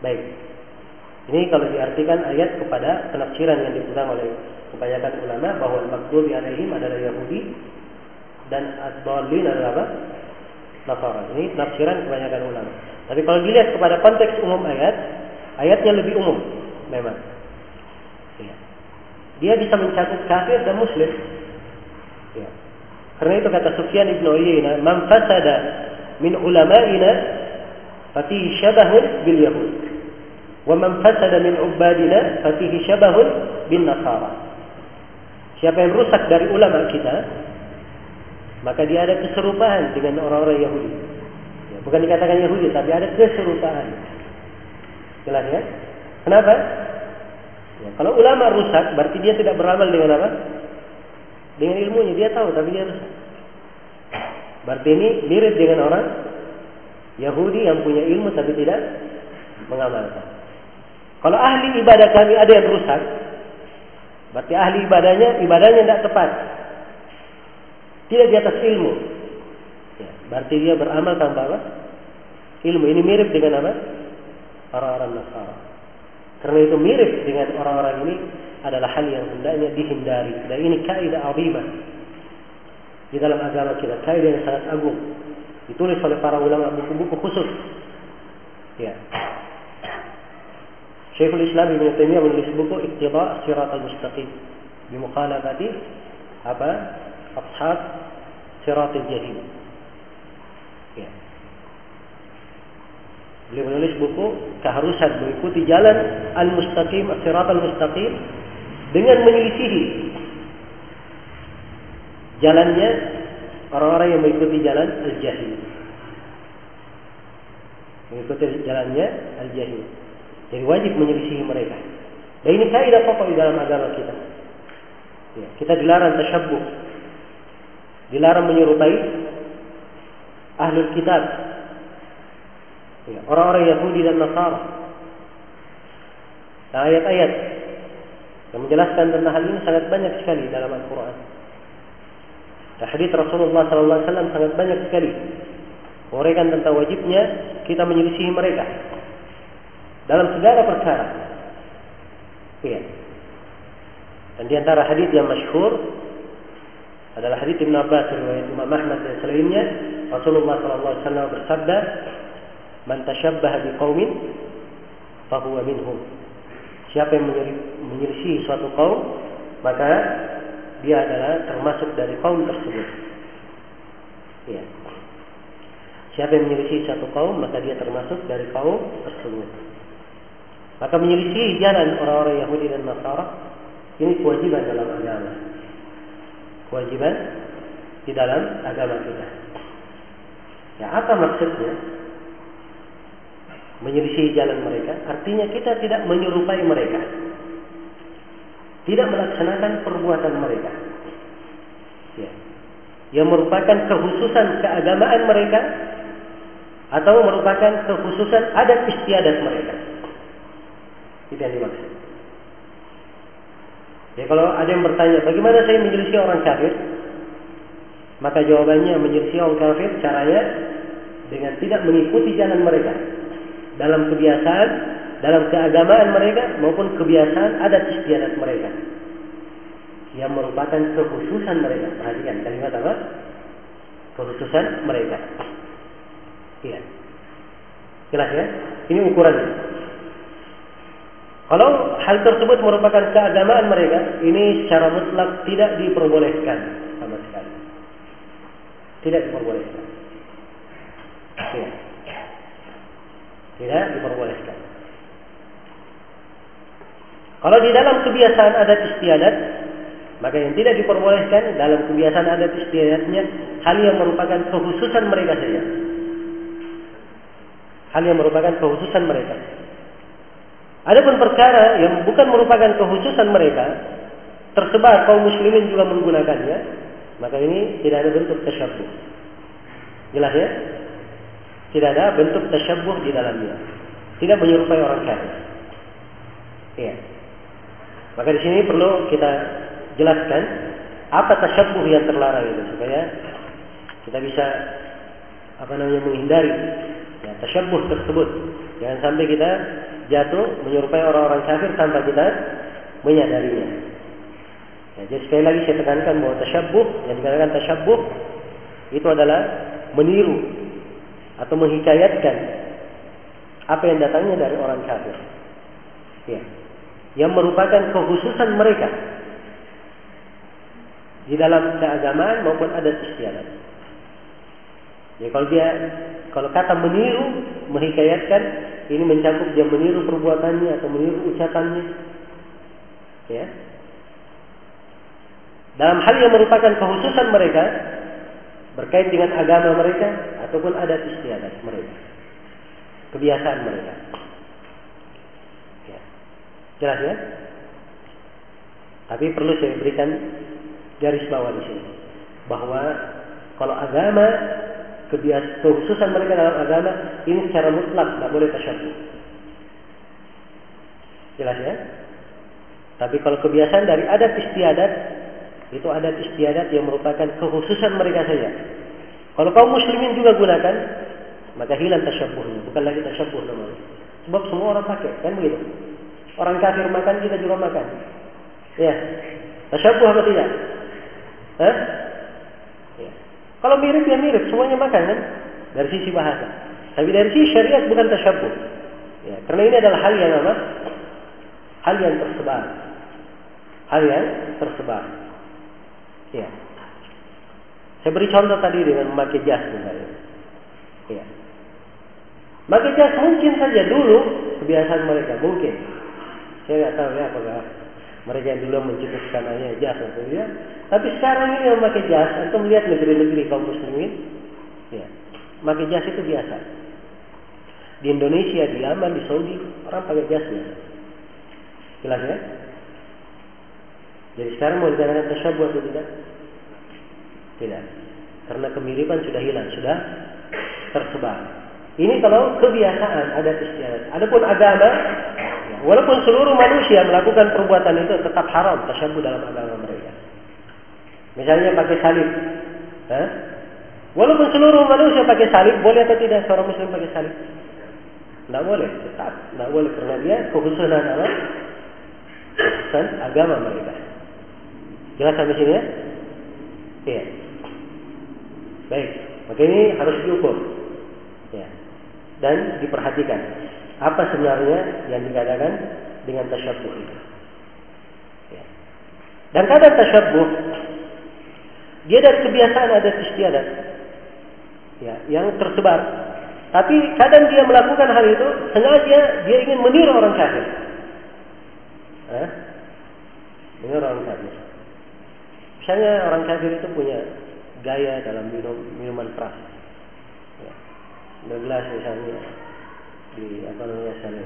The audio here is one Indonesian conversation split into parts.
Baik. Ini kalau diartikan ayat kepada penafsiran yang dipegang oleh kebanyakan ulama bahwa al-maghdubi alaihim adalah Yahudi dan ad-dallin adalah apa? Nasara. Ini penafsiran kebanyakan ulama. Tapi kalau dilihat kepada konteks umum ayat, ayatnya lebih umum memang. Ya. Dia bisa mencakup kafir dan muslim. Ya. Karena itu kata Sufyan ibn Uyainah, "Man fasada min ulama'ina fatihi syabahun bil yahud." Fasada min ubadina fatihi syabahun bin nasara. Siapa yang rusak dari ulama kita, maka dia ada keserupaan dengan orang-orang Yahudi. Ya, bukan dikatakan Yahudi, tapi ada keserupaan. Jelas ya? Kenapa? Ya, kalau ulama rusak, berarti dia tidak beramal dengan apa? Dengan ilmunya dia tahu, tapi dia rusak. Berarti ini mirip dengan orang Yahudi yang punya ilmu tapi tidak mengamalkan. Kalau ahli ibadah kami ada yang rusak, berarti ahli ibadahnya ibadahnya tidak tepat. Tidak di atas ilmu. Ya, berarti dia beramal tanpa apa? Ilmu. Ini mirip dengan apa? Orang-orang Nasara. Karena itu mirip dengan orang-orang ini adalah hal yang hendaknya dihindari. Dan ini kaidah azimah di dalam agama kita. Kaidah yang sangat agung. Ditulis oleh para ulama buku-buku khusus. Ya. Syekhul Islam Ibn Taimiyah menulis buku Iqtida Sirat al-Mustaqim. Bimukhalafati apa? ashab siratil jahil. Ya. Beliau menulis buku keharusan mengikuti jalan al-mustaqim, sirat al-mustaqim dengan menyelisihi jalannya orang-orang yang mengikuti jalan al-jahil. Mengikuti jalannya al-jahil. Jadi wajib menyelisihi mereka. Dan ini kaidah pokok di dalam agama kita. Ya, kita dilarang tasyabuh dilarang menyerupai ahlul kitab. Ya, orang-orang Yahudi dan Nasara. Nah, ayat-ayat yang menjelaskan tentang hal ini sangat banyak sekali dalam Al-Quran. Dan hadis Rasulullah SAW sangat banyak sekali. Menguraikan tentang wajibnya kita menyelisihi mereka dalam segala perkara. Ya. dan di antara hadis yang masyhur adalah hadis Ibn Abbas riwayat Imam Ahmad dan selainnya Rasulullah SAW bersabda man tashabbaha biqaumin fahuwa minhum. Siapa yang menyelisih suatu kaum maka dia adalah termasuk dari kaum tersebut. Ya siapa yang menyelisih suatu kaum maka dia termasuk dari kaum tersebut maka menyelisih jalan orang-orang Yahudi dan Nasara ini kewajiban dalam agama kewajiban di dalam agama kita. Ya, apa maksudnya? Menyelisih jalan mereka, artinya kita tidak menyerupai mereka. Tidak melaksanakan perbuatan mereka. Ya. Yang merupakan kekhususan keagamaan mereka atau merupakan kekhususan adat istiadat mereka. Itu yang dimaksud. Ya kalau ada yang bertanya, bagaimana saya menyelisih orang kafir? Maka jawabannya menyelisih orang kafir caranya dengan tidak mengikuti jalan mereka dalam kebiasaan, dalam keagamaan mereka maupun kebiasaan adat istiadat mereka yang merupakan kekhususan mereka. Perhatikan kalimat apa? Kekhususan mereka. Iya. Jelas ya? Ini ukurannya. Kalau hal tersebut merupakan keagamaan mereka, ini secara mutlak tidak diperbolehkan sama sekali. Tidak diperbolehkan. Ya. Tidak diperbolehkan. Kalau di dalam kebiasaan adat istiadat, maka yang tidak diperbolehkan dalam kebiasaan adat istiadatnya hal yang merupakan kekhususan mereka saja. Hal yang merupakan kekhususan mereka. Adapun perkara yang bukan merupakan kekhususan mereka, tersebar kaum muslimin juga menggunakannya, maka ini tidak ada bentuk tasyabuh. Jelas ya? Tidak ada bentuk tasyabuh di dalamnya. Tidak menyerupai orang kafir. Iya. Maka di sini perlu kita jelaskan apa tasyabuh yang terlarang itu supaya kita bisa apa namanya menghindari ya, tasyabuh tersebut. Jangan sampai kita jatuh menyerupai orang-orang kafir tanpa kita menyadarinya. Ya, jadi sekali lagi saya tekankan bahwa tasyabuh yang dikatakan tasyabuh itu adalah meniru atau menghikayatkan apa yang datangnya dari orang kafir. Ya. Yang merupakan kekhususan mereka di dalam keagamaan maupun adat istiadat. Ya kalau dia kalau kata meniru, menghikayatkan, ini mencakup dia meniru perbuatannya atau meniru ucapannya. Ya. Dalam hal yang merupakan kekhususan mereka berkait dengan agama mereka ataupun adat istiadat mereka. Kebiasaan mereka. Ya. Jelas ya? Tapi perlu saya berikan garis bawah di sini bahwa kalau agama kebiasaan kekhususan mereka dalam agama ini secara mutlak tidak boleh tasyabuh. Jelas ya? Tapi kalau kebiasaan dari adat istiadat itu adat istiadat yang merupakan kekhususan mereka saja. Kalau kaum muslimin juga gunakan, maka hilang tasyabuhnya, bukan lagi tasyabuh namanya. Sebab semua orang pakai, kan begitu? Orang kafir makan, kita juga makan. Ya. Tasyabuh apa tidak? Hah? Kalau mirip ya mirip, semuanya makan kan? Dari sisi bahasa. Tapi dari sisi syariat bukan tasyabuh. Ya, karena ini adalah hal yang apa? Hal yang tersebar. Hal yang tersebar. Ya. Saya beri contoh tadi dengan memakai jas misalnya. Ya. Memakai jas mungkin saja dulu kebiasaan mereka, mungkin. Saya nggak tahu ya apakah mereka yang dulu mencetuskan hanya jas atau ya. Tapi sekarang ini yang memakai jas, atau melihat negeri-negeri kaum muslimin, ya, memakai jas itu biasa. Di Indonesia, di Yaman, di Saudi, orang pakai jas biasa. Jelas ya? Jadi sekarang mau dikatakan tasyabuh atau tidak? Tidak. Karena kemiripan sudah hilang, sudah tersebar. Ini kalau kebiasaan ada istiadat. Adapun agama, Walaupun seluruh manusia melakukan perbuatan itu tetap haram tasyabuh dalam agama mereka. Misalnya pakai salib. Eh? Walaupun seluruh manusia pakai salib, boleh atau tidak seorang muslim pakai salib? Tidak boleh, tetap. Tidak boleh karena dia kekhususan apa? Kekhususan agama mereka. Jelas sampai sini ya? Iya. Baik, maka ini harus diukur. Ya. Dan diperhatikan apa sebenarnya yang dikatakan dengan tasyabuh itu. Ya. Dan kadang tasyabuh dia dari kebiasaan adat istiadat ya, yang tersebar. Tapi kadang dia melakukan hal itu sengaja dia ingin meniru orang kafir. Eh? Meniru orang kafir. Misalnya orang kafir itu punya gaya dalam minum minuman keras. Ya. Gelas misalnya di apa namanya sana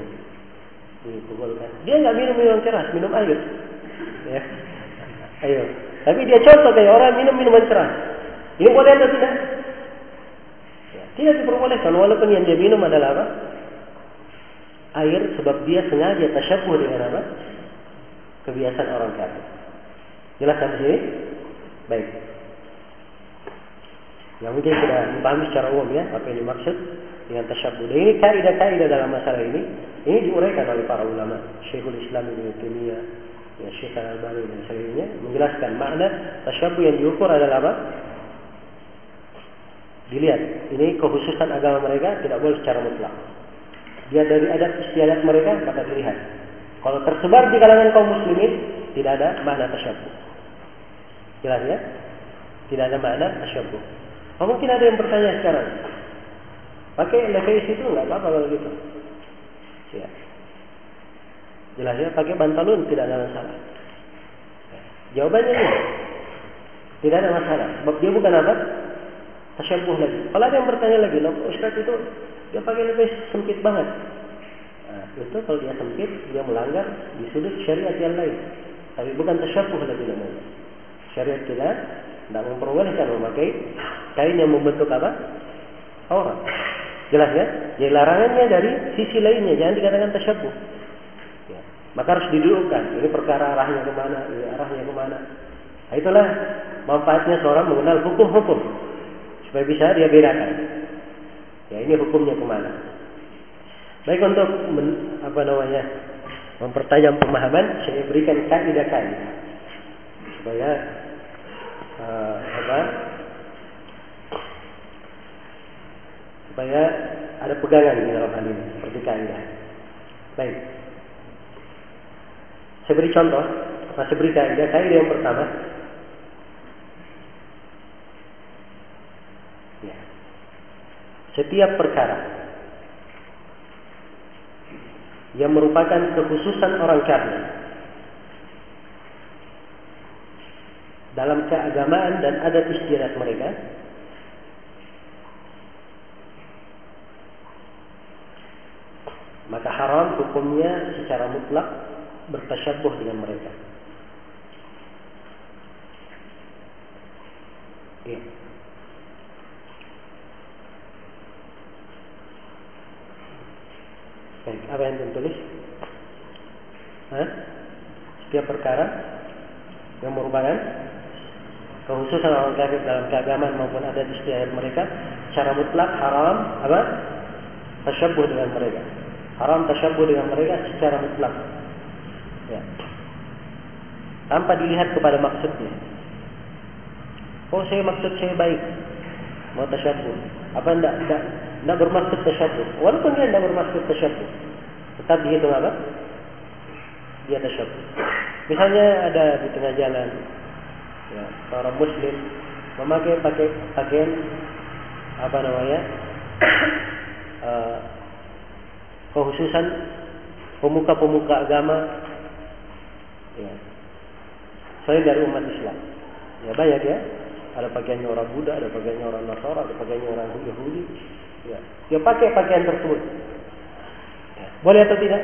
dipukulkan. Dia nggak minum minuman keras, minum air. Ya. Ayo. Tapi dia contoh kayak orang minum minuman keras. Ini boleh atau tidak? Ya, tidak diperbolehkan walaupun yang dia minum adalah apa? Air sebab dia sengaja tasyabuh dengan apa? Kebiasaan orang kafir. Jelas sampai sini? Baik. Yang mungkin sudah dipahami secara umum ya apa yang dimaksud dengan tasyabuh. Dan ini kaidah-kaidah dalam masalah ini ini diuraikan oleh para ulama. Syekhul Islam Ibnu Taimiyah, ya Syekh Al-Albani dan sebagainya menjelaskan makna tasyabuh yang diukur adalah apa? Dilihat, ini kekhususan agama mereka tidak boleh secara mutlak. Dia dari adat istiadat mereka maka dilihat. Kalau tersebar di kalangan kaum muslimin tidak ada makna tasyabuh. Jelas ya? Tidak ada makna tasyabuh. Oh, mungkin ada yang bertanya sekarang, Pakai levis itu nggak apa-apa kalau gitu. Ya. Jelas ya, pakai bantalun tidak ada masalah. Jawabannya ini tidak ada masalah. Sebab dia bukan apa? Tasyabuh lagi. Kalau ada yang bertanya lagi, loh Ustaz itu dia pakai levis sempit banget. Nah, itu kalau dia sempit, dia melanggar di sudut syariat yang lain. Tapi bukan tasyabuh lagi namanya. Syariat kita tidak memperbolehkan memakai kain yang membentuk apa? Aurat. Jelas ya? Jadi larangannya dari sisi lainnya, jangan dikatakan tasyabuh. Ya. Maka harus didudukkan. Ini perkara arahnya ke mana, ini arahnya ke mana. Nah, itulah manfaatnya seorang mengenal hukum-hukum supaya bisa dia bedakan. Ya ini hukumnya ke mana. Baik untuk men, apa namanya mempertajam pemahaman, saya berikan kaidah-kaidah supaya uh, apa supaya ada pegangan di dalam hal ini seperti kaidah. Baik. Saya beri contoh, saya beri kaidah. Kaidah yang pertama, ya. setiap perkara yang merupakan kekhususan orang kafir dalam keagamaan dan adat istiadat mereka maka haram hukumnya secara mutlak bertasyabuh dengan mereka. Ya. Baik, apa yang ditulis? Hah? Setiap perkara yang merupakan kekhususan orang kafir dalam keagamaan maupun adat istiadat mereka secara mutlak haram apa? Tasyabuh dengan mereka. Haram tasyabuh dengan mereka secara mutlak. Ya. Tanpa dilihat kepada maksudnya. Oh saya maksud saya baik. Mau tasyabuh. Apa enggak, enggak, enggak bermaksud tasyabuh. Walaupun dia enggak bermaksud tasyabuh. Tetap dihitung apa? Dia tasyabuh. Misalnya ada di tengah jalan. Ya, seorang muslim memakai pakai pakaian apa namanya uh, kekhususan pemuka-pemuka agama ya, selain dari umat Islam. Ya banyak ya. Ada pakaiannya orang Buddha, ada pakaiannya orang Nasara, ada pakaiannya orang Yahudi. Ya, dia pakai pakaian tersebut. Ya. Boleh atau tidak?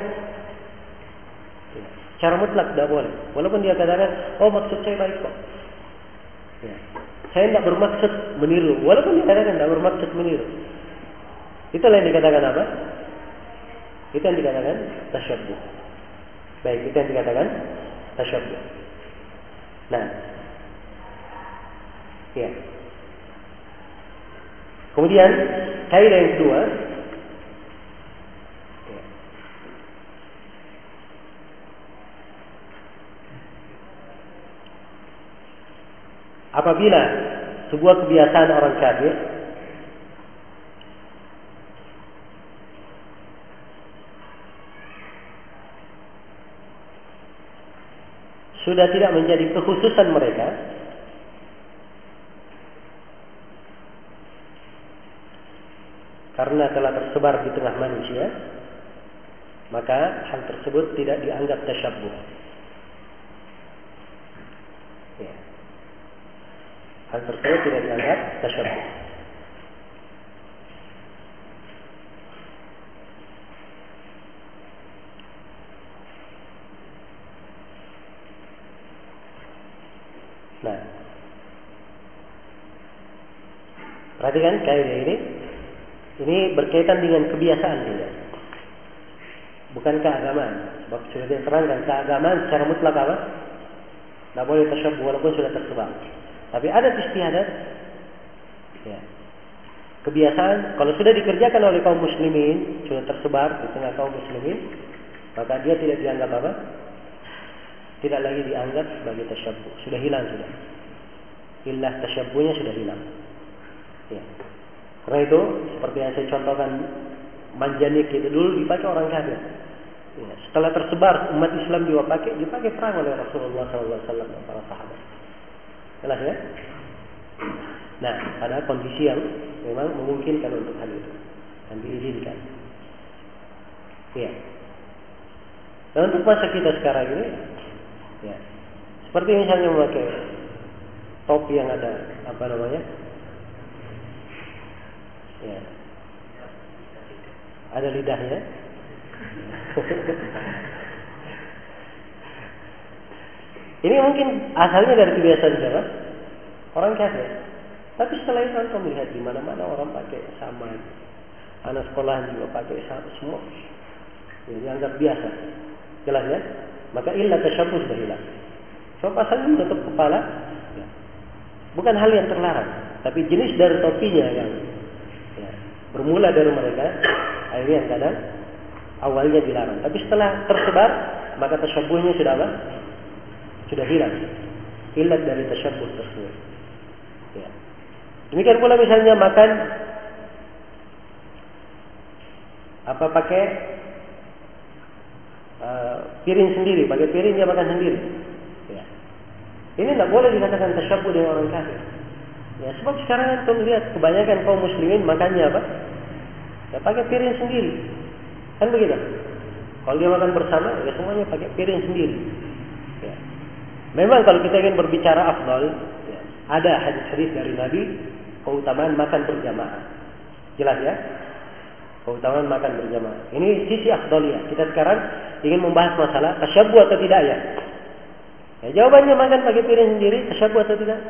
Ya. Cara mutlak tidak boleh. Walaupun dia katakan, oh maksud saya baik kok. Ya. Saya tidak bermaksud meniru. Walaupun dia katakan tidak bermaksud meniru. Itulah yang dikatakan apa? Itu yang dikatakan tasyabuh. Baik, itu yang dikatakan tasyabuh. Nah, ya. Kemudian kaidah yang kedua, ya. apabila sebuah kebiasaan orang kafir sudah tidak menjadi kekhususan mereka. Karena telah tersebar di tengah manusia maka hal tersebut tidak dianggap tasyabuh. Ya. hal tersebut tidak dianggap tasyabuh Nah, perhatikan kaidah ini. Ini berkaitan dengan kebiasaan tidak. Bukan keagamaan. Sebab sudah diterangkan keagamaan secara mutlak apa? Tidak boleh tasyabuh walaupun sudah tersebar. Tapi ada istiadat. Ya. Kebiasaan kalau sudah dikerjakan oleh kaum muslimin sudah tersebar di tengah kaum muslimin maka dia tidak dianggap apa? Tidak lagi dianggap sebagai tasyabuh. Sudah hilang sudah. Ilah tasyabuhnya sudah hilang. Ya. Karena itu seperti yang saya contohkan manjanik itu dulu dipakai orang kafir. Ya. Setelah tersebar umat Islam juga pakai, dipakai perang oleh Rasulullah SAW dan para sahabat. Jelas ya? Nah, pada kondisi yang memang memungkinkan untuk hal itu dan diizinkan. Ya. Dan untuk masa kita sekarang ini, Ya. Seperti misalnya memakai topi yang ada apa namanya? Ya. Ada lidahnya. Ini mungkin asalnya dari kebiasaan siapa? Orang kafir. Tapi setelah itu kita melihat di mana-mana orang pakai sama. Anak sekolah juga pakai sama semua. Jadi anggap biasa. Jelas ya? Maka ilah tasyabuh sudah hilang. Sebab asalnya menutup kepala ya. bukan hal yang terlarang, tapi jenis dari topinya yang ya, bermula dari mereka, akhirnya yang kadang Awalnya dilarang, tapi setelah tersebar maka tasyabuhnya sudah apa? Sudah hilang. Ilat dari tasyabuh tersebut. Ya. Demikian pula misalnya makan apa pakai uh, piring sendiri, pakai piring dia makan sendiri. Ya. Ini tidak boleh dikatakan tasyabuh dengan orang kafir. Ya, sebab sekarang kan lihat kebanyakan kaum muslimin makannya apa? Ya pakai piring sendiri. Kan begitu? Kalau dia makan bersama, ya semuanya pakai piring sendiri. Ya. Memang kalau kita ingin berbicara afdal, ya, ada hadis-hadis dari Nabi keutamaan makan berjamaah. Jelas ya? Keutamaan makan berjamaah. Ini sisi afdaliyah. Kita sekarang ingin membahas masalah tasyabuh atau tidak ya? Ya, jawabannya makan pakai piring sendiri, tasyabuh atau tidak?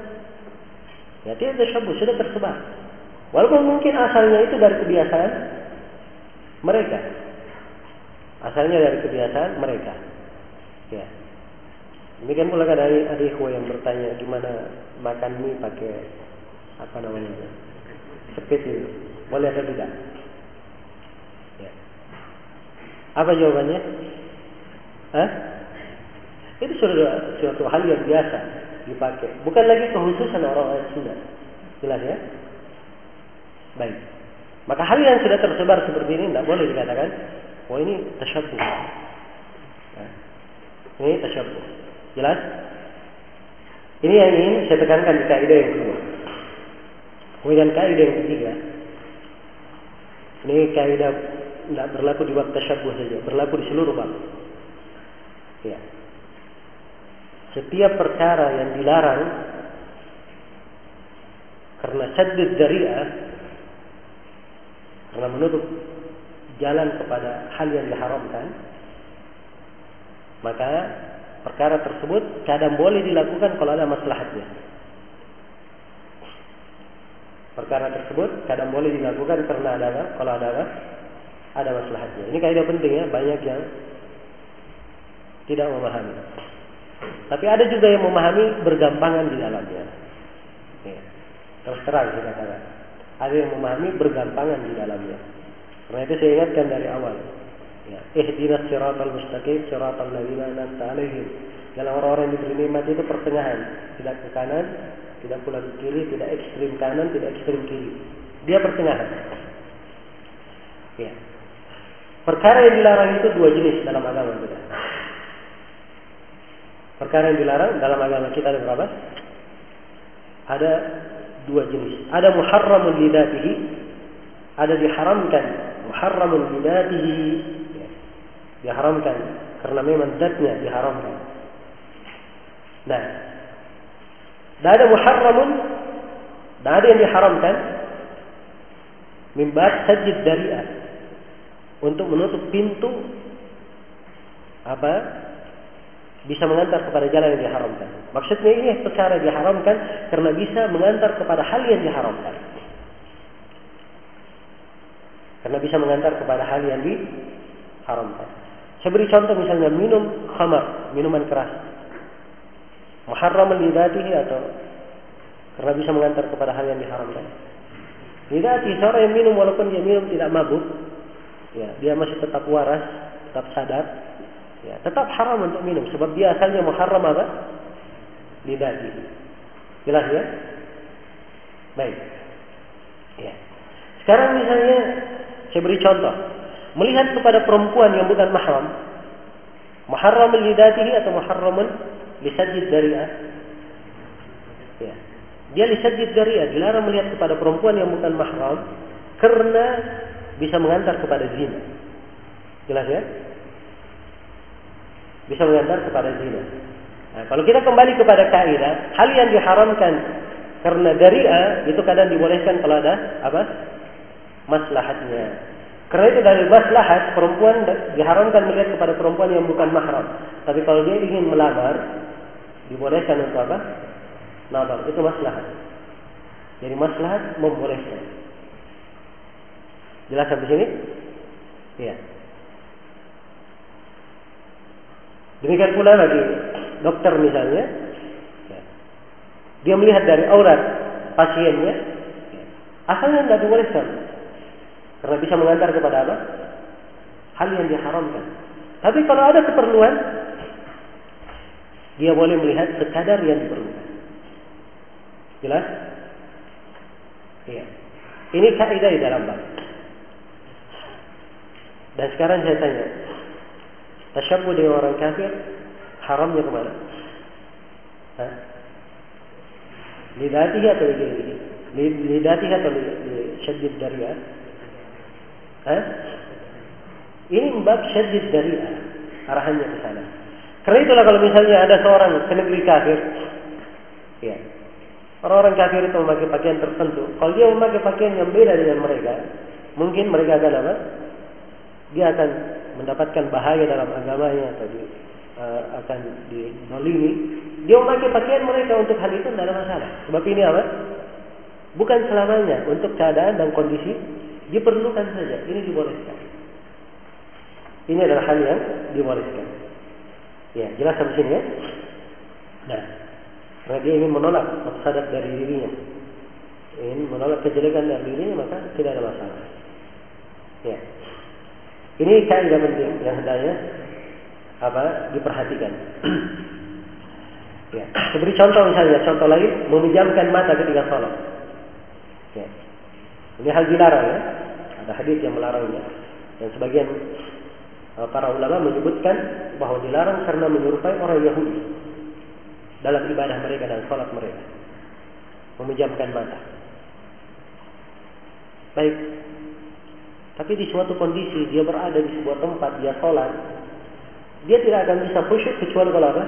Ya tidak tasyabuh, sudah tersebar. Walaupun mungkin asalnya itu dari kebiasaan mereka. Asalnya dari kebiasaan mereka. Ya. Demikian pula kan dari adikku yang bertanya gimana makan mie pakai apa namanya sepit itu. Boleh atau tidak? Ya. Apa jawabannya? Hah? Itu sudah suatu hal yang biasa dipakai. Bukan lagi kekhususan orang-orang Sunda. Jelas ya? Baik. Maka hal yang sudah tersebar seperti ini tidak boleh dikatakan, oh ini tasyabuh. Nah, ini tasyabuh. Jelas? Ini yang ingin saya tekankan di kaidah yang kedua. Kemudian kaidah yang ketiga. Ini kaidah tidak berlaku di bab tasyabuh saja, berlaku di seluruh bab. Ya. Setiap perkara yang dilarang karena saddud dari'ah karena menutup jalan kepada hal yang diharamkan maka perkara tersebut kadang boleh dilakukan kalau ada maslahatnya perkara tersebut kadang boleh dilakukan karena ada kalau ada? Ada maslahatnya ini kaidah penting ya banyak yang tidak memahami tapi ada juga yang memahami bergampangan di dalamnya ya. terus terang saya katakan ada yang memahami bergampangan di dalamnya. Karena itu saya ingatkan dari awal. Ya, ihdinas siratal mustaqim siratal ladzina an'amta alaihim. Dalam orang-orang yang diberi nikmat itu pertengahan, tidak ke kanan, tidak pula ke kiri, tidak ekstrim kanan, tidak ekstrim kiri. Dia pertengahan. Ya. Perkara yang dilarang itu dua jenis dalam agama kita. Perkara yang dilarang dalam agama kita ada berapa? Ada dua jenis. Ada muharramun lidatihi, ada diharamkan. Muharramun lidatihi, ya. diharamkan karena memang zatnya diharamkan. Nah, dan ada muharramun, dan ada yang diharamkan mimbat sajid dari'ah untuk menutup pintu apa bisa mengantar kepada jalan yang diharamkan. Maksudnya ini perkara diharamkan karena bisa mengantar kepada hal yang diharamkan. Karena bisa mengantar kepada hal yang diharamkan. Saya beri contoh misalnya minum khamar, minuman keras. Muharram lidatihi atau karena bisa mengantar kepada hal yang diharamkan. Lidatihi seorang yang minum walaupun dia minum tidak mabuk, ya, dia masih tetap waras, tetap sadar, Ya, tetap haram untuk minum sebab dia asalnya muharram apa? Lidati. Jelas ya? Baik. Ya. Sekarang misalnya saya beri contoh. Melihat kepada perempuan yang bukan mahram. Muharram lidatihi atau muharram lisajid dari'ah. Ya. Dia lisajid dari'ah. Dilarang melihat kepada perempuan yang bukan mahram. Karena bisa mengantar kepada zina. Jelas ya? bisa mengantar kepada zina. Nah, kalau kita kembali kepada kaidah, hal yang diharamkan karena dari'a itu kadang dibolehkan kalau ada apa? maslahatnya. Karena itu dari maslahat perempuan diharamkan melihat kepada perempuan yang bukan mahram. Tapi kalau dia ingin melamar, dibolehkan untuk apa? Nazar itu maslahat. Jadi maslahat membolehkan. Jelas sampai sini? Iya. Demikian pula lagi dokter misalnya, ya. dia melihat dari aurat pasiennya, ya. asalnya tidak dibolehkan karena bisa mengantar kepada apa? hal yang diharamkan. Tapi kalau ada keperluan, dia boleh melihat sekadar yang diperlukan. Jelas? Iya. Ini kaidah di dalam bab. Dan sekarang saya tanya, tasyabuh dengan orang kafir haramnya ke mana? Hah? Lidatihi atau? Lidatihi atau syaddid dariah? Hah? Ini bab syaddid dariah. Arahannya ke sana. Karena itulah kalau misalnya ada seorang ke negeri kafir, ya, orang-orang kafir itu memakai pakaian tertentu. Kalau dia memakai pakaian yang beda dengan mereka, mungkin mereka akan apa? Dia akan mendapatkan bahaya dalam agamanya atau di, uh, akan dinolimi. Dia memakai pakaian mereka untuk hal itu tidak ada masalah. Sebab ini apa? Bukan selamanya untuk keadaan dan kondisi diperlukan saja. Ini dibolehkan. Ini adalah hal yang dibolehkan. Ya, jelas sampai sini ya. Nah, karena dia ingin menolak mafsadat dari dirinya. Ingin menolak kejelekan dari dirinya maka tidak ada masalah. Ya. Ini kaidah penting yang hendaknya apa diperhatikan. ya. Seperti contoh misalnya, contoh lain memejamkan mata ketika sholat. Ya. Ini hal dilarang ya. Ada hadis yang melarangnya. Dan sebagian uh, para ulama menyebutkan bahwa dilarang karena menyerupai orang Yahudi dalam ibadah mereka dan sholat mereka. Memejamkan mata. Baik. Tapi di suatu kondisi dia berada di sebuah tempat, dia sholat, dia tidak akan bisa khusyuk kecuali kalau apa?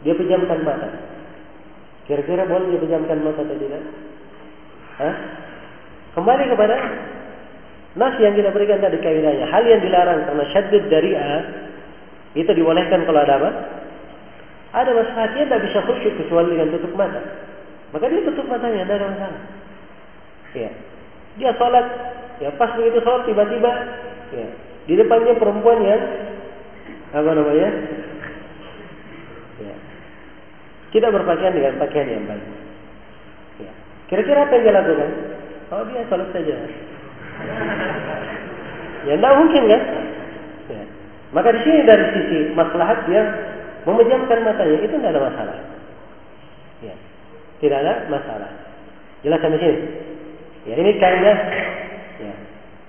Dia pejamkan mata. Kira-kira boleh dia pejamkan mata atau tidak? Hah? Kembali kepada nas yang kita berikan tadi kaidahnya. Hal yang dilarang karena syaddid dari A itu dibolehkan kalau ada apa? Ada masalah dia tidak bisa khusyuk kecuali dengan tutup mata. Maka dia tutup matanya, tidak ada masalah. Ya. Dia sholat, ya pas begitu sholat tiba-tiba, ya, di depannya perempuan yang apa namanya? Ya. Tidak berpakaian dengan pakaian yang baik. Ya. Kira-kira apa yang dia lakukan? Oh dia sholat saja. ya tidak mungkin kan? Ya. Maka di sini dari sisi maslahat dia memejamkan matanya itu tidak ada masalah. Ya. Tidak ada masalah. Jelas sampai sini? Ya ini kaidah.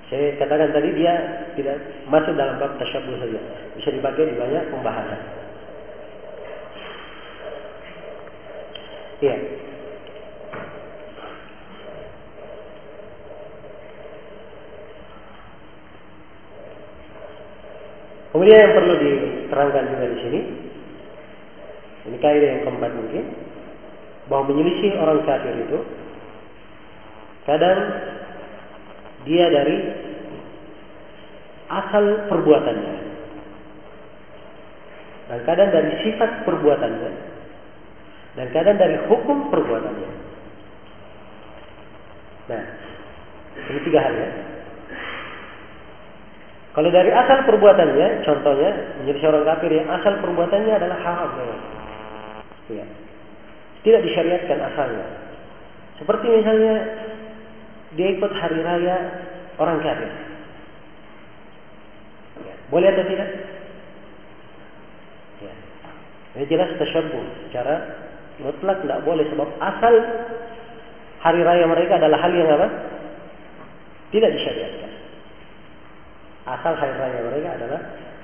Ya. Saya katakan tadi dia tidak masuk dalam bab tasyabuh saja. Bisa dipakai di banyak pembahasan. Ya. Kemudian yang perlu diterangkan juga di sini, ini kaidah yang keempat mungkin, bahwa menyelisih orang kafir itu kadang dia dari asal perbuatannya dan kadang dari sifat perbuatannya dan kadang dari hukum perbuatannya. Nah, ini tiga hal ya. Kalau dari asal perbuatannya, contohnya menjadi seorang kafir yang asal perbuatannya adalah haram. Ya. Tidak disyariatkan asalnya. Seperti misalnya dia ikut hari raya orang kafir. Ya. Boleh atau tidak? Ya. Ini jelas tasyabuh secara mutlak tidak boleh sebab asal hari raya mereka adalah hal yang apa? Tidak disyariatkan. Asal hari raya mereka adalah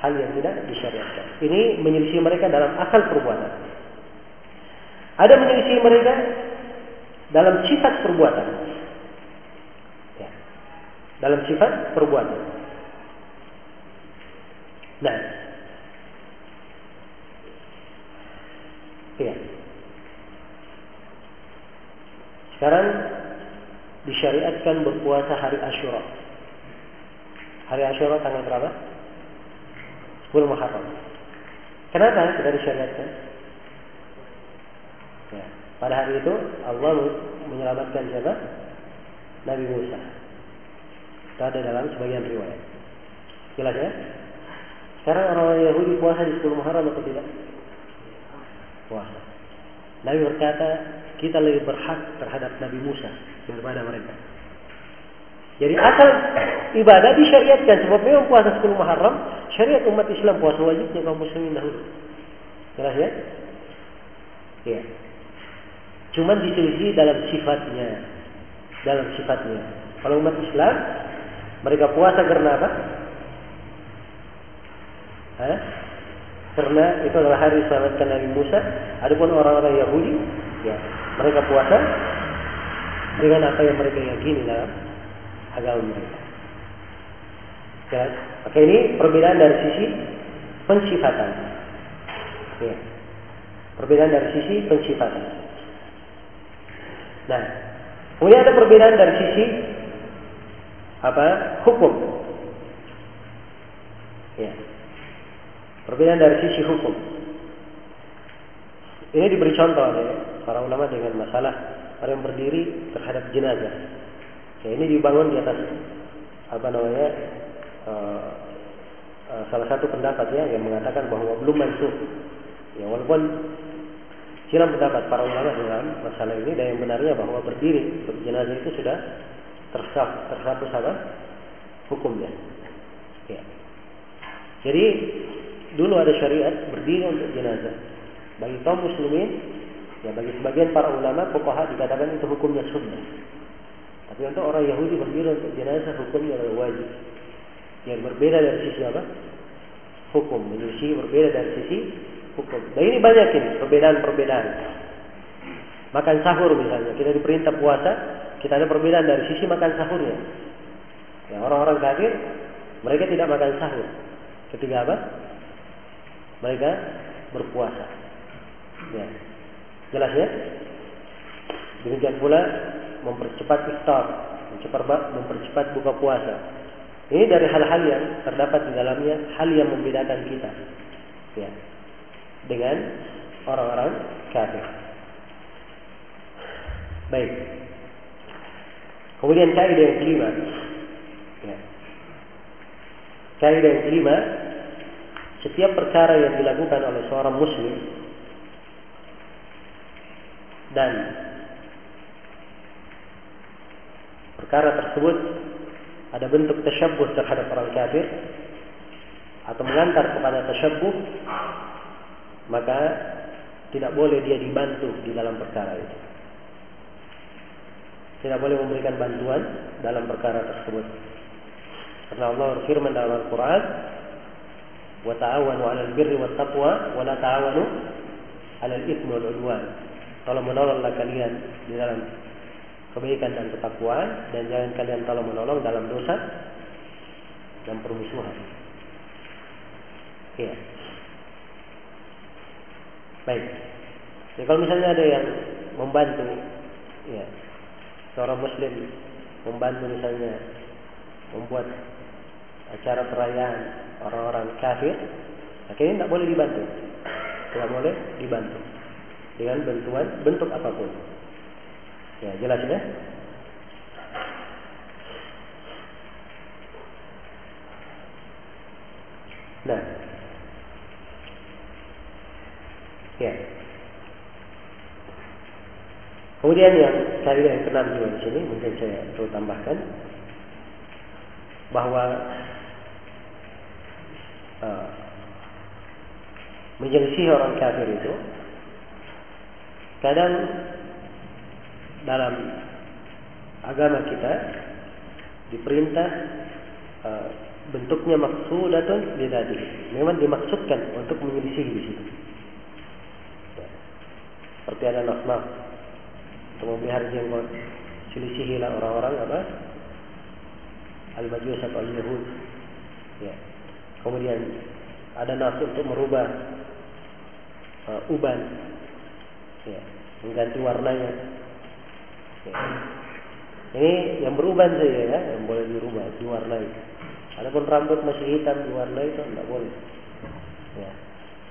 hal yang tidak disyariatkan. Ini menyelisih mereka dalam asal perbuatan. Ada menyelisih mereka dalam sifat perbuatan. Dalam sifat perbuatan. Nah. Ya. Sekarang disyariatkan berpuasa hari Asyura. Hari Asyura tanggal berapa? 10 Muharram. Kenapa tidak disyariatkan? Ya. Pada hari itu Allah menyelamatkan siapa? Nabi Musa. Itu ada dalam sebagian riwayat. Jelas ya? Sekarang orang-orang Yahudi puasa di 10 Muharram atau tidak? Puasa. Nabi berkata, kita lebih berhak terhadap Nabi Musa daripada mereka. Jadi asal ibadah disyariatkan sebab memang puasa 10 Muharram syariat umat Islam puasa wajibnya kaum muslimin dahulu. Jelas ya? Iya. Cuman diselisih dalam sifatnya. Dalam sifatnya. Kalau umat Islam mereka puasa karena apa? Hah? Karena itu adalah hari selamatkan Nabi Musa. Adapun orang-orang Yahudi, ya mereka puasa dengan apa yang mereka yakini dalam agama mereka. Ya, Oke ini perbedaan dari sisi pensifatan. Ya. Perbedaan dari sisi pensifatan. Nah, kemudian ada perbedaan dari sisi apa? Hukum. Ya. Perbedaan dari sisi hukum. Ini diberi contoh oleh para ulama dengan masalah orang berdiri terhadap jenazah. Ya, ini dibangun di atas apa namanya uh, uh, salah satu pendapat ya yang mengatakan bahwa belum masuk. Ya walaupun silam pendapat para ulama dalam masalah ini dan yang benarnya bahwa berdiri jenazah itu sudah tersap tersatu sama hukumnya. Ya. Jadi dulu ada syariat berdiri untuk jenazah. Bagi kaum muslimin, ya bagi sebagian para ulama, fuqaha dikatakan itu hukumnya sunnah. Tapi untuk orang Yahudi berdiri untuk jenazah hukumnya adalah wajib. Yang berbeda dari sisi apa? Hukum. Menyelisih berbeda dari sisi hukum. Dan ini banyak ini perbedaan-perbedaan. Makan sahur misalnya, kita diperintah puasa, kita ada perbedaan dari sisi makan sahurnya. Ya, orang-orang kafir mereka tidak makan sahur. Ketika apa? Mereka berpuasa. Ya. Jelas ya? Demikian pula mempercepat iftar, mempercepat, mempercepat buka puasa. Ini dari hal-hal yang terdapat di dalamnya hal yang membedakan kita, ya, dengan orang-orang kafir. Baik. Kemudian kaidah yang kelima, ya. kaidah yang kelima, setiap perkara yang dilakukan oleh seorang muslim dan perkara tersebut ada bentuk tasyabuh terhadap orang kafir atau mengantar kepada tasyabuh maka tidak boleh dia dibantu di dalam perkara itu. Tidak boleh memberikan bantuan dalam perkara tersebut. Karena Allah berfirman dalam Al-Quran, "Wa ta'awanu 'alal birri wat taqwa wa la ta'awanu 'alal itsmi wal 'udwan." Kalau menolonglah kalian di dalam kebaikan dan ketakwaan dan jangan kalian tolong menolong dalam dosa dan permusuhan. Iya. Baik. Jadi kalau misalnya ada yang membantu, ya, seorang muslim membantu misalnya membuat acara perayaan orang-orang kafir, akhirnya tidak boleh dibantu. Tidak boleh dibantu dengan bantuan bentuk apa pun. Ya, jelas ya? Nah. Ya. Kemudian yang kaidah yang keenam juga di sini mungkin saya perlu tambahkan bahwa uh, menyelisih orang kafir itu kadang dalam agama kita diperintah uh, bentuknya maksudatun tadi Memang dimaksudkan untuk menyelisih di situ. Ya. Seperti ada naf-naf untuk memelihara jenggot. Selisihilah orang-orang apa? Al-Majus atau Al-Yahud. Ya. Kemudian ada nas untuk merubah uh, uban. Ya. Mengganti warnanya ini yang berubah saja ya, yang boleh dirubah, diwarnai. Adapun rambut masih hitam diwarnai itu tidak boleh. Ya,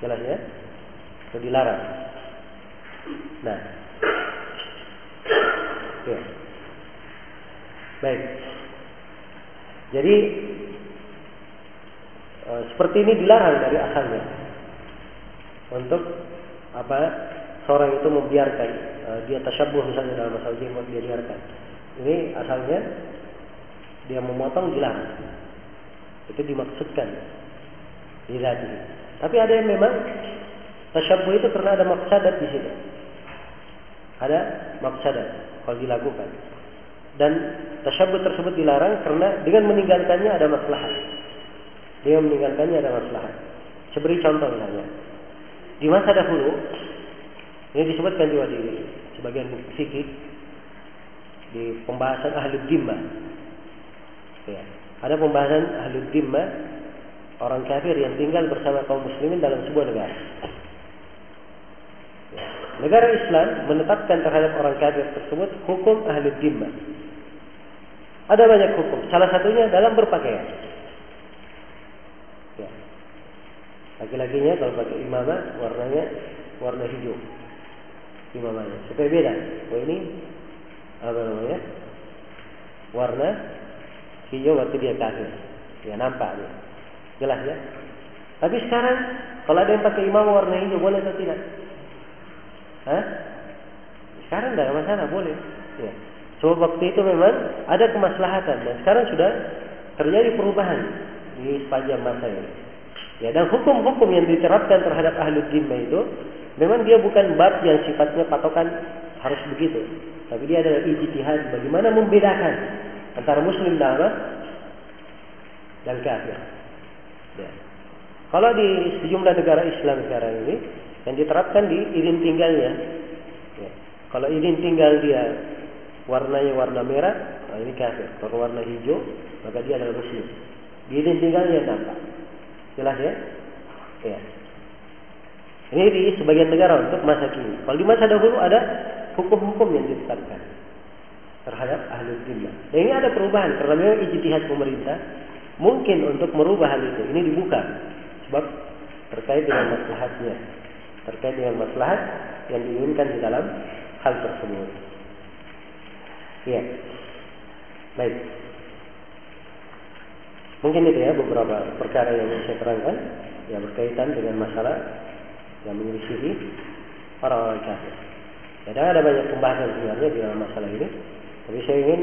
jelas ya? Itu dilarang. Nah, ya. Baik. Jadi e, seperti ini dilarang dari asalnya untuk apa seorang itu membiarkan uh, dia tasyabuh misalnya dalam masalah dia biarkan. Ini asalnya dia memotong dilarang. Itu dimaksudkan di Tapi ada yang memang tasyabuh itu karena ada maksadat di sini. Ada maksadat kalau dilakukan. Dan tasyabuh tersebut dilarang karena dengan meninggalkannya ada masalah. Dengan meninggalkannya ada masalah. Seberi contoh misalnya. Di masa dahulu ini disebutkan juga di sebagian buku fikih di pembahasan ahli dimma. Ya. Ada pembahasan ahli dimma orang kafir yang tinggal bersama kaum muslimin dalam sebuah negara. Ya. Negara Islam menetapkan terhadap orang kafir tersebut hukum ahli dimma. Ada banyak hukum. Salah satunya dalam berpakaian. Ya. Laki-lakinya kalau pakai imamah warnanya warna hijau. Imamahnya supaya beda. Oh ini apa namanya warna hijau waktu dia kafir ya nampak dia jelas ya tapi sekarang kalau ada yang pakai imam warna hijau boleh atau tidak Hah? sekarang tidak masalah boleh ya sebab waktu itu memang ada kemaslahatan dan sekarang sudah terjadi perubahan di sepanjang masa ini ya dan hukum-hukum yang diterapkan terhadap ahli jimma itu memang dia bukan bab yang sifatnya patokan harus begitu tapi dia adalah ijtihad bagaimana membedakan antara muslim dan apa? Dan kafir. Ya. Kalau di sejumlah negara Islam sekarang ini yang diterapkan di izin tinggalnya. Ya. Kalau izin tinggal dia warnanya warna merah, nah ini kafir. Kalau warna hijau, maka dia adalah muslim. Izin tinggalnya nampak. Jelas ya? Ya. Ini di sebagian negara untuk masa kini. Kalau di masa dahulu ada hukum-hukum yang ditetapkan terhadap ahli dunia. Dan ini ada perubahan karena memang ijtihad pemerintah mungkin untuk merubah hal itu. Ini dibuka sebab terkait dengan maslahatnya, terkait dengan maslahat yang diinginkan di dalam hal tersebut. Ya, baik. Mungkin itu ya beberapa perkara yang saya terangkan yang berkaitan dengan masalah yang menyelisihi orang-orang kafir. Ya, dan ada banyak pembahasan sebenarnya di dalam masalah ini. Tapi saya ingin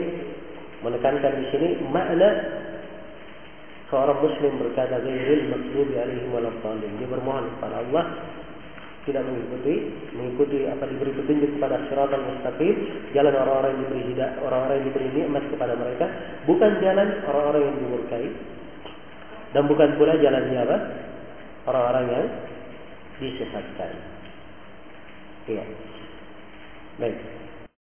menekankan di sini makna seorang muslim berkata ghairil maghdubi alaihim waladdallin. Dia bermohon kepada Allah tidak mengikuti mengikuti apa diberi petunjuk kepada siratal mustaqim jalan orang-orang yang diberi hidayah orang-orang yang diberi nikmat kepada mereka bukan jalan orang-orang yang dimurkai. Dan bukan pula jalan apa? Orang-orang yang disesatkan. Iya. Baik.